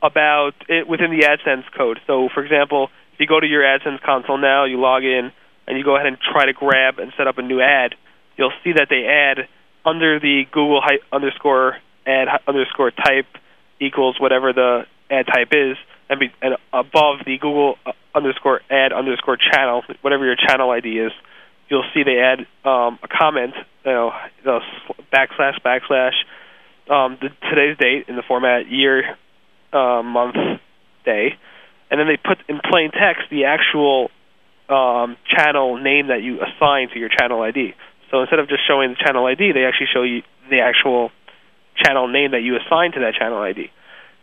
about it within the AdSense code. So, for example, if you go to your AdSense console now, you log in, and you go ahead and try to grab and set up a new ad, you'll see that they add under the Google hi- underscore ad underscore type equals whatever the ad type is, and, be, and above the Google uh, underscore ad underscore channel, whatever your channel ID is, you'll see they add um, a comment, you know, backslash backslash um, the, today's date in the format year, uh, month, day, and then they put in plain text the actual um, channel name that you assign to your channel ID. So instead of just showing the channel ID, they actually show you the actual channel name that you assign to that channel ID.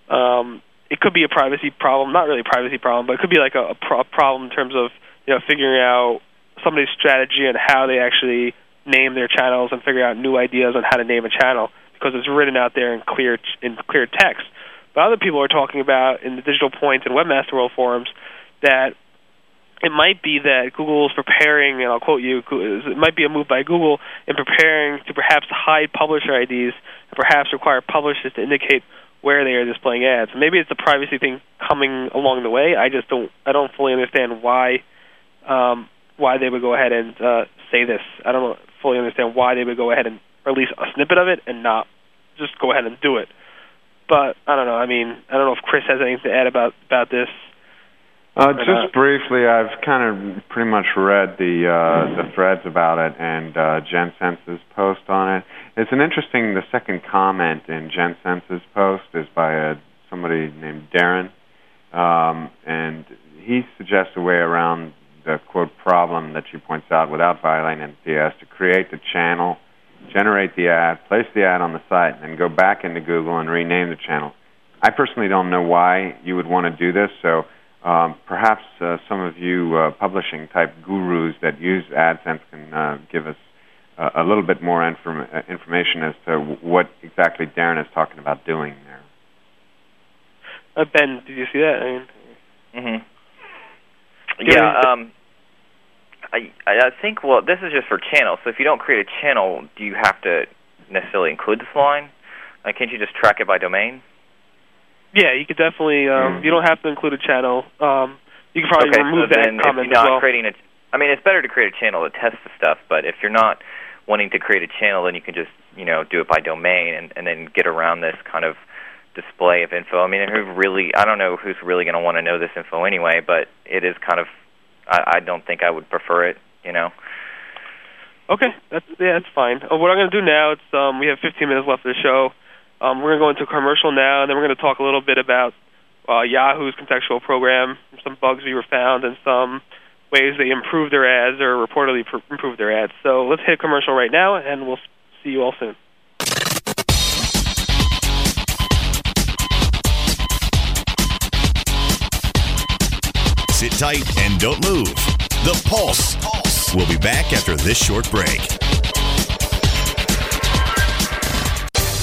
Um, it could be a privacy problem, not really a privacy problem, but it could be like a, a pro- problem in terms of you know figuring out somebody's strategy and how they actually name their channels and figure out new ideas on how to name a channel because it's written out there in clear in clear text. But other people are talking about in the Digital points Point and Webmaster World forums that it might be that Google is preparing, and I'll quote you, it might be a move by Google in preparing to perhaps hide publisher IDs and perhaps require publishers to indicate where they are displaying ads. Maybe it's a privacy thing coming along the way. I just don't I don't fully understand why um, why they would go ahead and uh, say this. I don't fully understand why they would go ahead and release a snippet of it and not just go ahead and do it. But I don't know. I mean, I don't know if Chris has anything to add about about this. Uh, just briefly, I've kind of pretty much read the uh, the threads about it and uh, JenSense's post on it. It's an interesting. The second comment in JenSense's post is by a, somebody named Darren, um, and he suggests a way around the quote problem that she points out without violating NPS to create the channel, generate the ad, place the ad on the site, and then go back into Google and rename the channel. I personally don't know why you would want to do this, so um, perhaps uh, some of you uh, publishing type gurus that use AdSense can uh, give us uh, a little bit more inform- uh, information as to what exactly Darren is talking about doing there. Uh, ben, did you see that? I mean, mm-hmm. Yeah. Um, I I think well, this is just for channels. So if you don't create a channel, do you have to necessarily include this line? Like, can't you just track it by domain? Yeah, you could definitely. Um, mm. You don't have to include a channel. Um, you can probably okay, remove so that comment if you're not well. Creating a, I mean, it's better to create a channel to test the stuff. But if you're not wanting to create a channel, then you can just you know do it by domain and, and then get around this kind of display of info. I mean, who really? I don't know who's really going to want to know this info anyway. But it is kind of. I, I don't think I would prefer it. You know. Okay, that's yeah, that's fine. Uh, what I'm going to do now, it's um, we have 15 minutes left of the show. Um, we're going to go into commercial now, and then we're going to talk a little bit about uh, Yahoo's contextual program, some bugs we were found, and some ways they improved their ads or reportedly pr- improved their ads. So let's hit commercial right now, and we'll see you all soon. Sit tight and don't move. The Pulse. Pulse. We'll be back after this short break.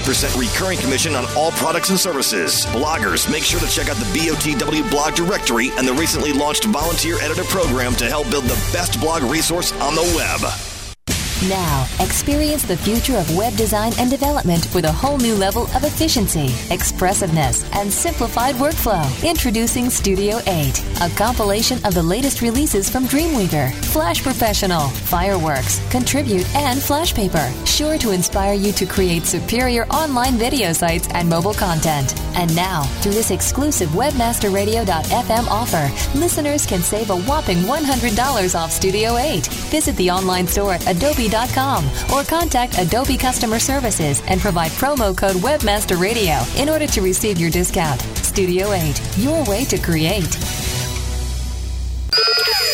5% recurring commission on all products and services. Bloggers, make sure to check out the BOTW blog directory and the recently launched volunteer editor program to help build the best blog resource on the web. Now, experience the future of web design and development with a whole new level of efficiency, expressiveness, and simplified workflow. Introducing Studio 8, a compilation of the latest releases from Dreamweaver, Flash Professional, Fireworks, Contribute, and Flashpaper, sure to inspire you to create superior online video sites and mobile content. And now, through this exclusive WebmasterRadio.fm offer, listeners can save a whopping $100 off Studio 8. Visit the online store at adobe.com or contact Adobe Customer Services and provide promo code Webmaster Radio in order to receive your discount. Studio 8, your way to create.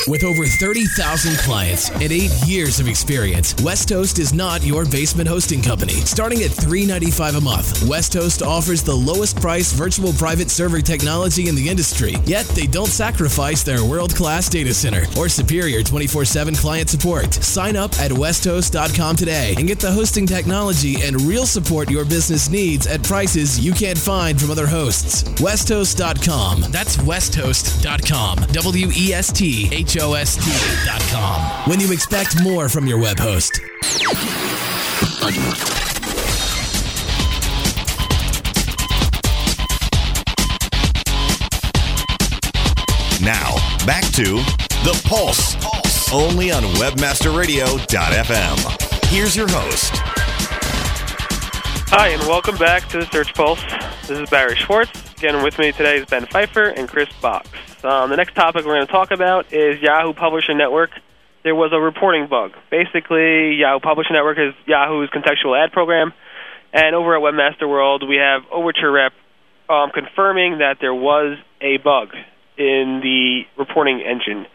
With over 30,000 clients and eight years of experience, Westhost is not your basement hosting company. Starting at 395 a month, Westhost offers the lowest price virtual private server technology in the industry, yet they don't sacrifice their world class data center or superior 24 7 client support. Sign up at westhost.com today and get the hosting technology and real support your business needs at prices you can't find from other hosts. Westhost.com. That's westhost.com. W E S T H O S T.com. When you expect more from your web host. Now, back to The Pulse, only on WebmasterRadio.fm. Here's your host. Hi, and welcome back to the Search Pulse. This is Barry Schwartz. Again, with me today is Ben Pfeiffer and Chris Boggs. Um, the next topic we're going to talk about is Yahoo Publisher Network. There was a reporting bug. Basically, Yahoo Publisher Network is Yahoo's contextual ad program, and over at Webmaster World, we have Overture Rep um, confirming that there was a bug in the reporting engine.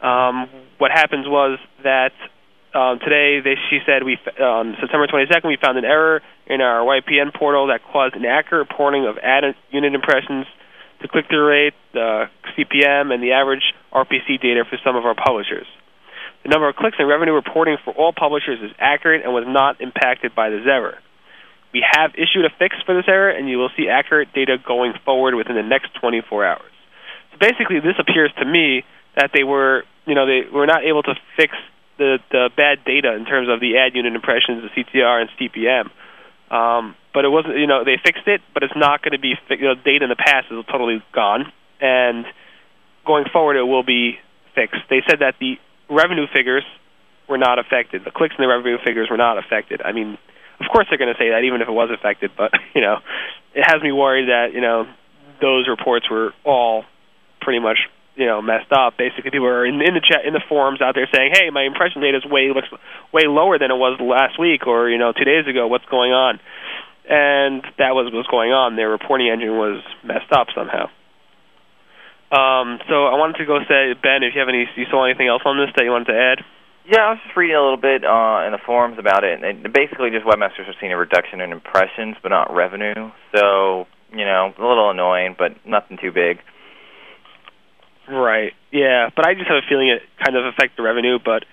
Um, what happens was that um, today, they, she said, we on September 22nd, we found an error in our YPN portal that caused inaccurate reporting of ad unit impressions, the click-through rate, the CPM, and the average RPC data for some of our publishers. The number of clicks and revenue reporting for all publishers is accurate and was not impacted by this error. We have issued a fix for this error, and you will see accurate data going forward within the next 24 hours. So basically, this appears to me that they were, you know, they were not able to fix the the bad data in terms of the ad unit impressions, the CTR and CPM. Um, but it wasn't, you know, they fixed it, but it's not going to be, you know, data in the past is totally gone, and going forward it will be fixed. They said that the revenue figures were not affected. The clicks and the revenue figures were not affected. I mean, of course they're going to say that even if it was affected, but <laughs> you know, it has me worried that you know those reports were all pretty much you know messed up. Basically, people are in, in the chat in the forums out there saying, "Hey, my impression data is way looks way lower than it was last week or you know two days ago. What's going on?" And that was what's going on. Their reporting engine was messed up somehow. Um, so I wanted to go say, Ben, if you have any, you saw anything else on this that you wanted to add? Yeah, I was just reading a little bit uh, in the forums about it, and basically, just webmasters are seeing a reduction in impressions, but not revenue. So, you know, a little annoying, but nothing too big. Right. Yeah, but I just have a feeling it kind of affects the revenue, but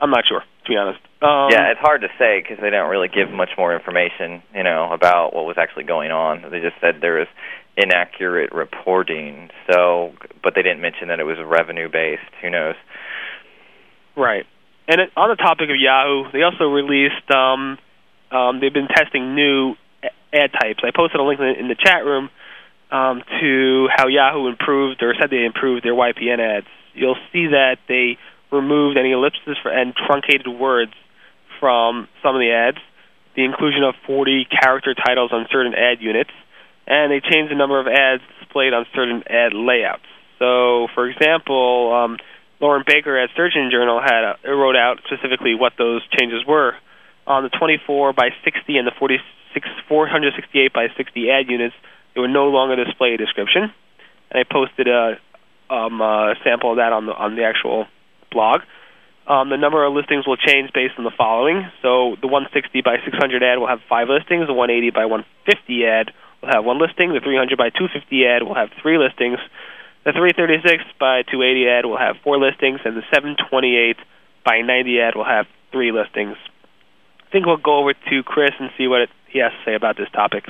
I'm not sure to be honest. Um, yeah, it's hard to say because they don't really give much more information, you know, about what was actually going on. They just said there was inaccurate reporting. So, but they didn't mention that it was revenue based. Who knows? Right. And it, on the topic of Yahoo, they also released. Um, um, they've been testing new ad types. I posted a link in the, in the chat room um, to how Yahoo improved or said they improved their YPN ads. You'll see that they removed any ellipses for, and truncated words from some of the ads, the inclusion of 40 character titles on certain ad units, and they changed the number of ads displayed on certain ad layouts. So, for example, um, Loren Baker at Engine Journal had a, wrote out specifically what those changes were. On the 24 by 60 and the 46, 468 by 60 ad units, it would no longer display a description. And I posted a, um, a sample of that on the on the actual blog. Um, the number of listings will change based on the following. So the 160 by 600 ad will have five listings. The 180 by 150 ad will have one listing. The 300 by 250 ad will have three listings. The 336 by 280 ad will have four listings, and the 728 by 90 ad will have three listings. I think we'll go over to Chris and see what he has to say about this topic.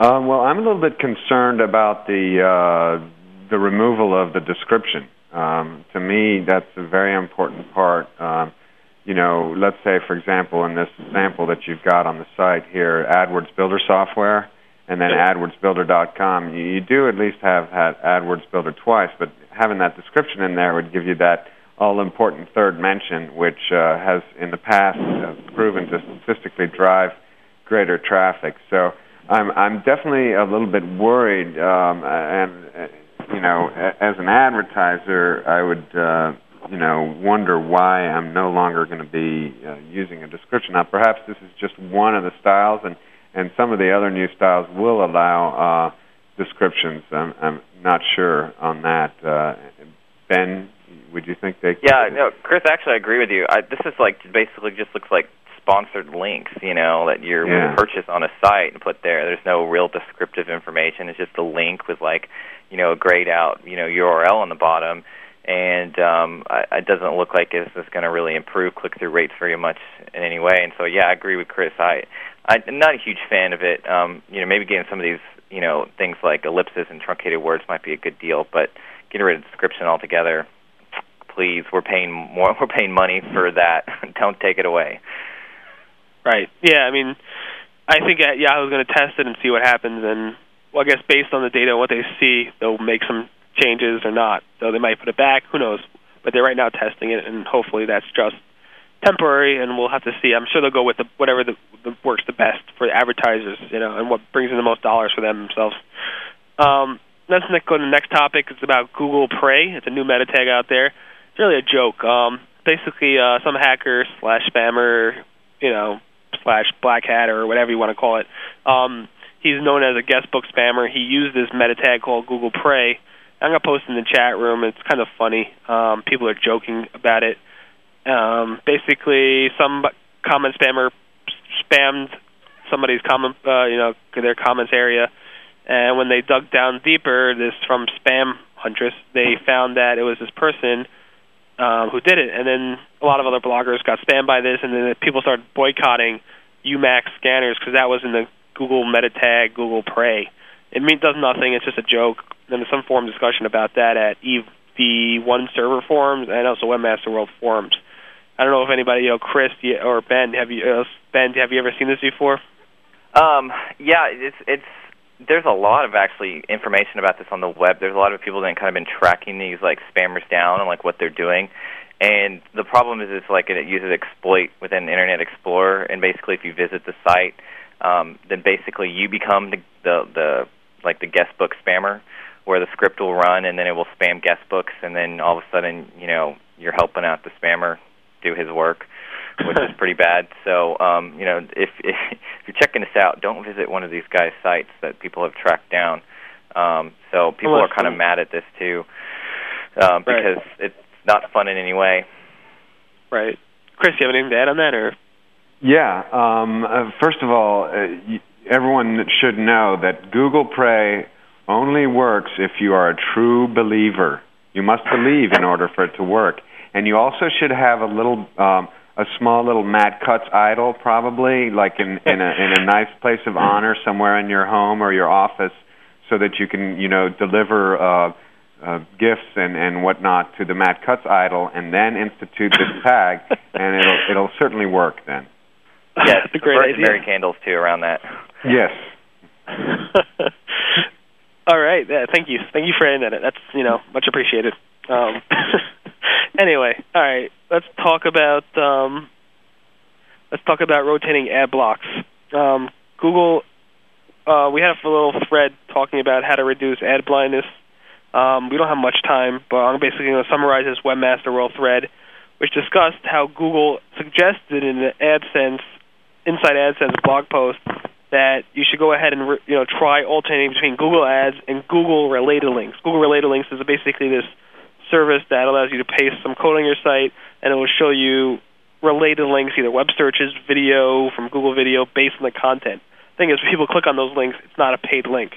Um, well, I'm a little bit concerned about the uh, the removal of the description. Um, to me, that's a very important part. Um, you know, let's say, for example, in this sample that you've got on the site here, AdWords Builder software, and then AdWordsBuilder.com, you, you do at least have had AdWords Builder twice, but having that description in there would give you that all-important third mention, which uh, has in the past uh, proven to statistically drive greater traffic. So I'm I'm definitely a little bit worried, um, and uh, you know, as an advertiser, I would. Uh, you know, wonder why I'm no longer going to be uh, using a description. Now, perhaps this is just one of the styles, and and some of the other new styles will allow uh, descriptions. I'm, I'm not sure on that. Uh, ben, would you think they? Could? Yeah, no, Chris. Actually, I agree with you. I, this is like basically just looks like sponsored links, you know, that you're yeah. purchase on a site and put there. There's no real descriptive information. It's just a link with like, you know, a grayed out, you know, URL on the bottom and um, I, it doesn't look like this is going to really improve click-through rates very much in any way. And so, yeah, I agree with Chris. I, I'm not a huge fan of it. Um, you know, maybe getting some of these, you know, things like ellipses and truncated words might be a good deal, but getting rid of description altogether, please. We're paying more. <laughs> We're paying money for that. <laughs> Don't take it away. Right. Yeah. I mean, I think uh, Yahoo's going to test it and see what happens, and well, I guess based on the data and what they see, they'll make some changes or not. So they might put it back. Who knows? But they're right now testing it, and hopefully that's just temporary. And we'll have to see. I'm sure they'll go with the, whatever the, the works the best for the advertisers, you know, and what brings in the most dollars for them themselves. Um, let's go to the next topic. It's about Google Pray. It's a new meta tag out there. It's really a joke. Um, basically, uh, some hacker slash spammer, you know, slash black hat or whatever you want to call it. Um, he's known as a guest book spammer. He used this meta tag called Google Pray I'm gonna post in the chat room. It's kind of funny. Um, people are joking about it. Um, basically, some comment spammer spammed somebody's comment, uh, you know, their comments area, and when they dug down deeper, this from Spam Huntress, they found that it was this person um, who did it, and then a lot of other bloggers got spammed by this, and then people started boycotting UMax scanners because that was in the Google meta tag, Google Pray. It means does nothing. It's just a joke. Then there's some forum discussion about that at EV1 server forums and also Webmaster World forums. I don't know if anybody, you know, Chris or Ben, have you, uh, Ben, have you ever seen this before? Um, yeah, it's it's there's a lot of actually information about this on the web. There's a lot of people that have kind of been tracking these like spammers down and like what they're doing. And the problem is, it's like it uses exploit within Internet Explorer, and basically, if you visit the site, um, then basically you become the, the the like the guest book spammer, where the script will run and then it will spam guest books, and then all of a sudden, you know, you're helping out the spammer do his work, which is pretty bad. So, um, you know, if, if <laughs> if you're checking this out, don't visit one of these guys' sites that people have tracked down. Um, so people Well, are kind of mad at this too, um, Right. because it's not fun in any way. Right. Chris, you have anything to add on that, or? Yeah. Um, uh, first of all, uh, y- everyone should know that Google Pray only works if you are a true believer. You must believe in order for it to work, and you also should have a little, um, a small little Matt Cutts idol, probably like in in a in a nice place of honor somewhere in your home or your office, so that you can you know deliver. Uh, uh, gifts and and whatnot to the Matt Cutts idol, and then institute this tag, and it'll it'll certainly work then. Yes, That's a great Virgin idea. Mary candles too around that. Yes. <laughs> All right. Yeah, thank you. Thank you for adding that. That's you know much appreciated. Um, <laughs> <laughs> anyway, all right. Let's talk about um, let's talk about rotating ad blocks. Um, Google. Uh, we had a little thread talking about how to reduce ad blindness. Um, we don't have much time, but I'm basically going to summarize this Webmaster World thread, which discussed how Google suggested in the AdSense Inside AdSense blog post that you should go ahead and re- you know try alternating between Google Ads and Google Related Links. Google Related Links is basically this service that allows you to paste some code on your site, and it will show you related links, either web searches, video from Google Video, based on the content. Thing is, people click on those links, it's not a paid link.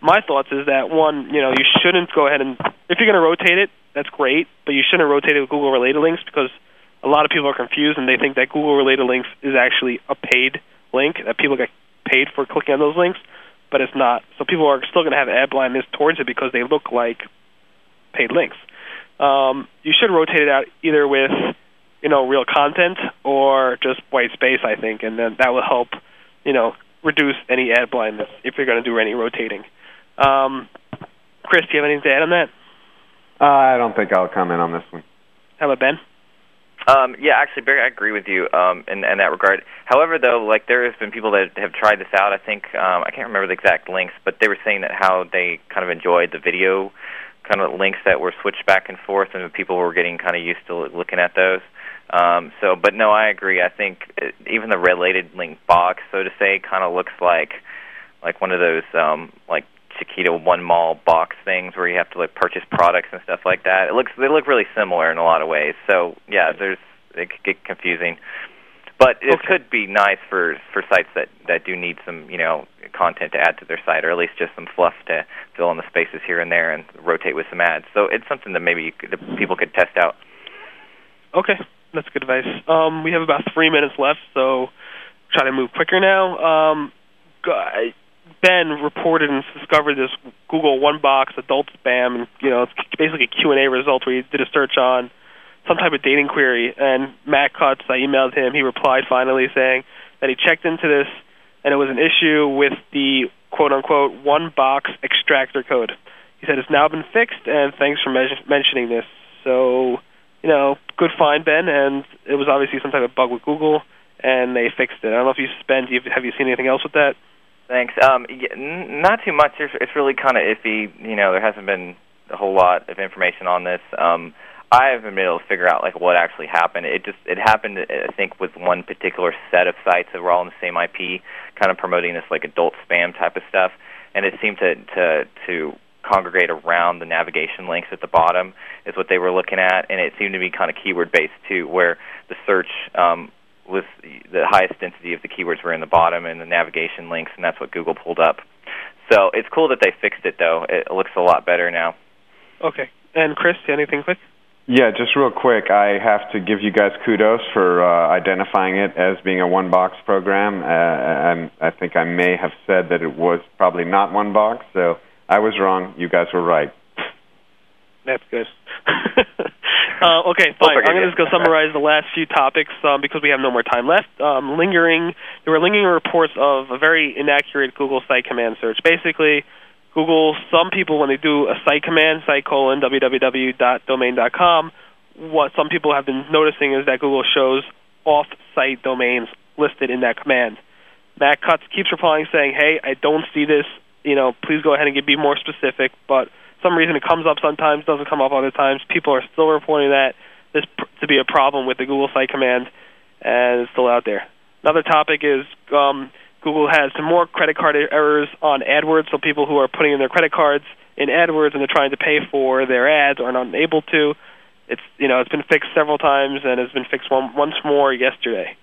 My thoughts is that one, you know, you shouldn't go ahead and if you're going to rotate it, that's great, but you shouldn't rotate it with Google Related Links because a lot of people are confused and they think that Google Related Links is actually a paid link that people get paid for clicking on those links, but it's not. So people are still going to have ad blindness towards it because they look like paid links. Um, you should rotate it out either with you know real content or just white space. I think, and then that will help you know reduce any ad blindness if you're going to do any rotating. Um, Chris, do you have anything to add on that? Uh, I don't think I'll comment on this one. How about Ben? Um, yeah, actually, Barry, I agree with you um, in, in that regard. However, though, like there has been people that have tried this out. I think um, I can't remember the exact links, but they were saying that how they kind of enjoyed the video kind of links that were switched back and forth, and people were getting kind of used to looking at those. Um, so, but no, I agree. I think it, even the related link box, so to say, kind of looks like like one of those um, like Chitika one mall box things where you have to like purchase products and stuff like that. It looks they look really similar in a lot of ways. So yeah, there's it could get confusing. But it Okay. could be nice for for sites that that do need some you know content to add to their site, or at least just some fluff to fill in the spaces here and there and rotate with some ads. So it's something that maybe could, that people could test out. Okay, that's good advice. Um, we have about three minutes left, so try to move quicker now. Um, ben reported and discovered this Google One Box adult spam, and you know it's basically a Q and A result where he did a search on some type of dating query. And Matt Cutts, I emailed him. He replied finally saying that he checked into this, and it was an issue with the quote unquote One Box extractor code. He said it's now been fixed, and thanks for men- mentioning this. So you know, good find, Ben, and it was obviously some type of bug with Google, and they fixed it. I don't know if you spent, have you seen anything else with that? Thanks. Um, not too much. It's really kind of iffy. You know, there hasn't been a whole lot of information on this. Um, I haven't been able to figure out like what actually happened. It just it happened, I think, with one particular set of sites that were all in the same IP, kind of promoting this like adult spam type of stuff, and it seemed to to to congregate around the navigation links at the bottom is what they were looking at, and it seemed to be kind of keyword based too, where the search um, was the highest density of the keywords were in the bottom and the navigation links, and that's what Google pulled up. So it's cool that they fixed it, though. It looks a lot better now. Okay. And Chris, anything quick? Yeah, just real quick, I have to give you guys kudos for uh, identifying it as being a one box program. Uh, I think I may have said that it was probably not one box, so I was wrong. You guys were right. That's good. <laughs> uh, okay, fine. I'm going to just go <laughs> summarize the last few topics um, because we have no more time left. Um, lingering, there were lingering reports of a very inaccurate Google site command search. Basically, Google, some people when they do a site command, site colon www.domain.com, what some people have been noticing is that Google shows off-site domains listed in that command. Matt Cutts keeps replying saying, "Hey, I don't see this. You know, please go ahead and be more specific." But some reason it comes up sometimes, doesn't come up other times. People are still reporting that this pr- to be a problem with the Google site command, and it's still out there. Another topic is um, Google has some more credit card errors on AdWords. So people who are putting in their credit cards in AdWords and they're trying to pay for their ads are not able to. It's you know it's been fixed several times and it's been fixed one, once more yesterday.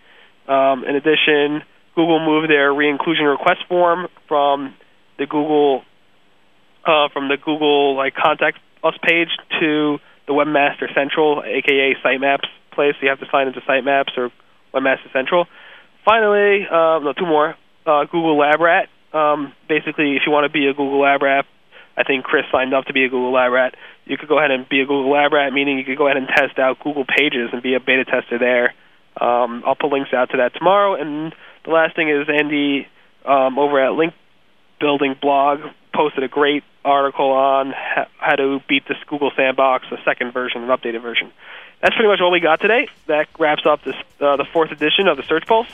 Um, in addition, Google moved their re-inclusion request form from the Google uh, from the Google like contact us page to the Webmaster Central, aka Sitemaps place. So You have to sign into Sitemaps or Webmaster Central. Finally, uh, no, two more. Uh, Google Lab Rat. Um, basically, if you want to be a Google Lab Rat, I think Chris signed up to be a Google Lab Rat. You could go ahead and be a Google Lab Rat, meaning you could go ahead and test out Google Pages and be a beta tester there. Um, I'll put links out to that tomorrow. And the last thing is Andy um, over at Link Building blog posted a great article on ha- how to beat this Google Sandbox, a second version, an updated version. That's pretty much all we got today. That wraps up this uh, the fourth edition of the Search Pulse.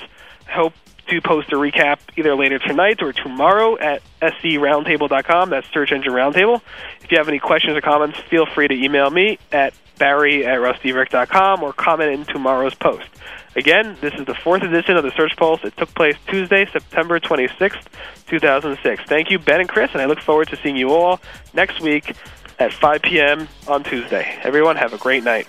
I hope to post a recap either later tonight or tomorrow at seroundtable.com. That's Search Engine Roundtable. If you have any questions or comments, feel free to email me at barry at rustybrick.com or comment in tomorrow's post. Again, this is the fourth edition of the Search Pulse. It took place Tuesday, September 26th, 2006. Thank you, Ben and Chris, and I look forward to seeing you all next week at 5 p.m. on Tuesday. Everyone, have a great night.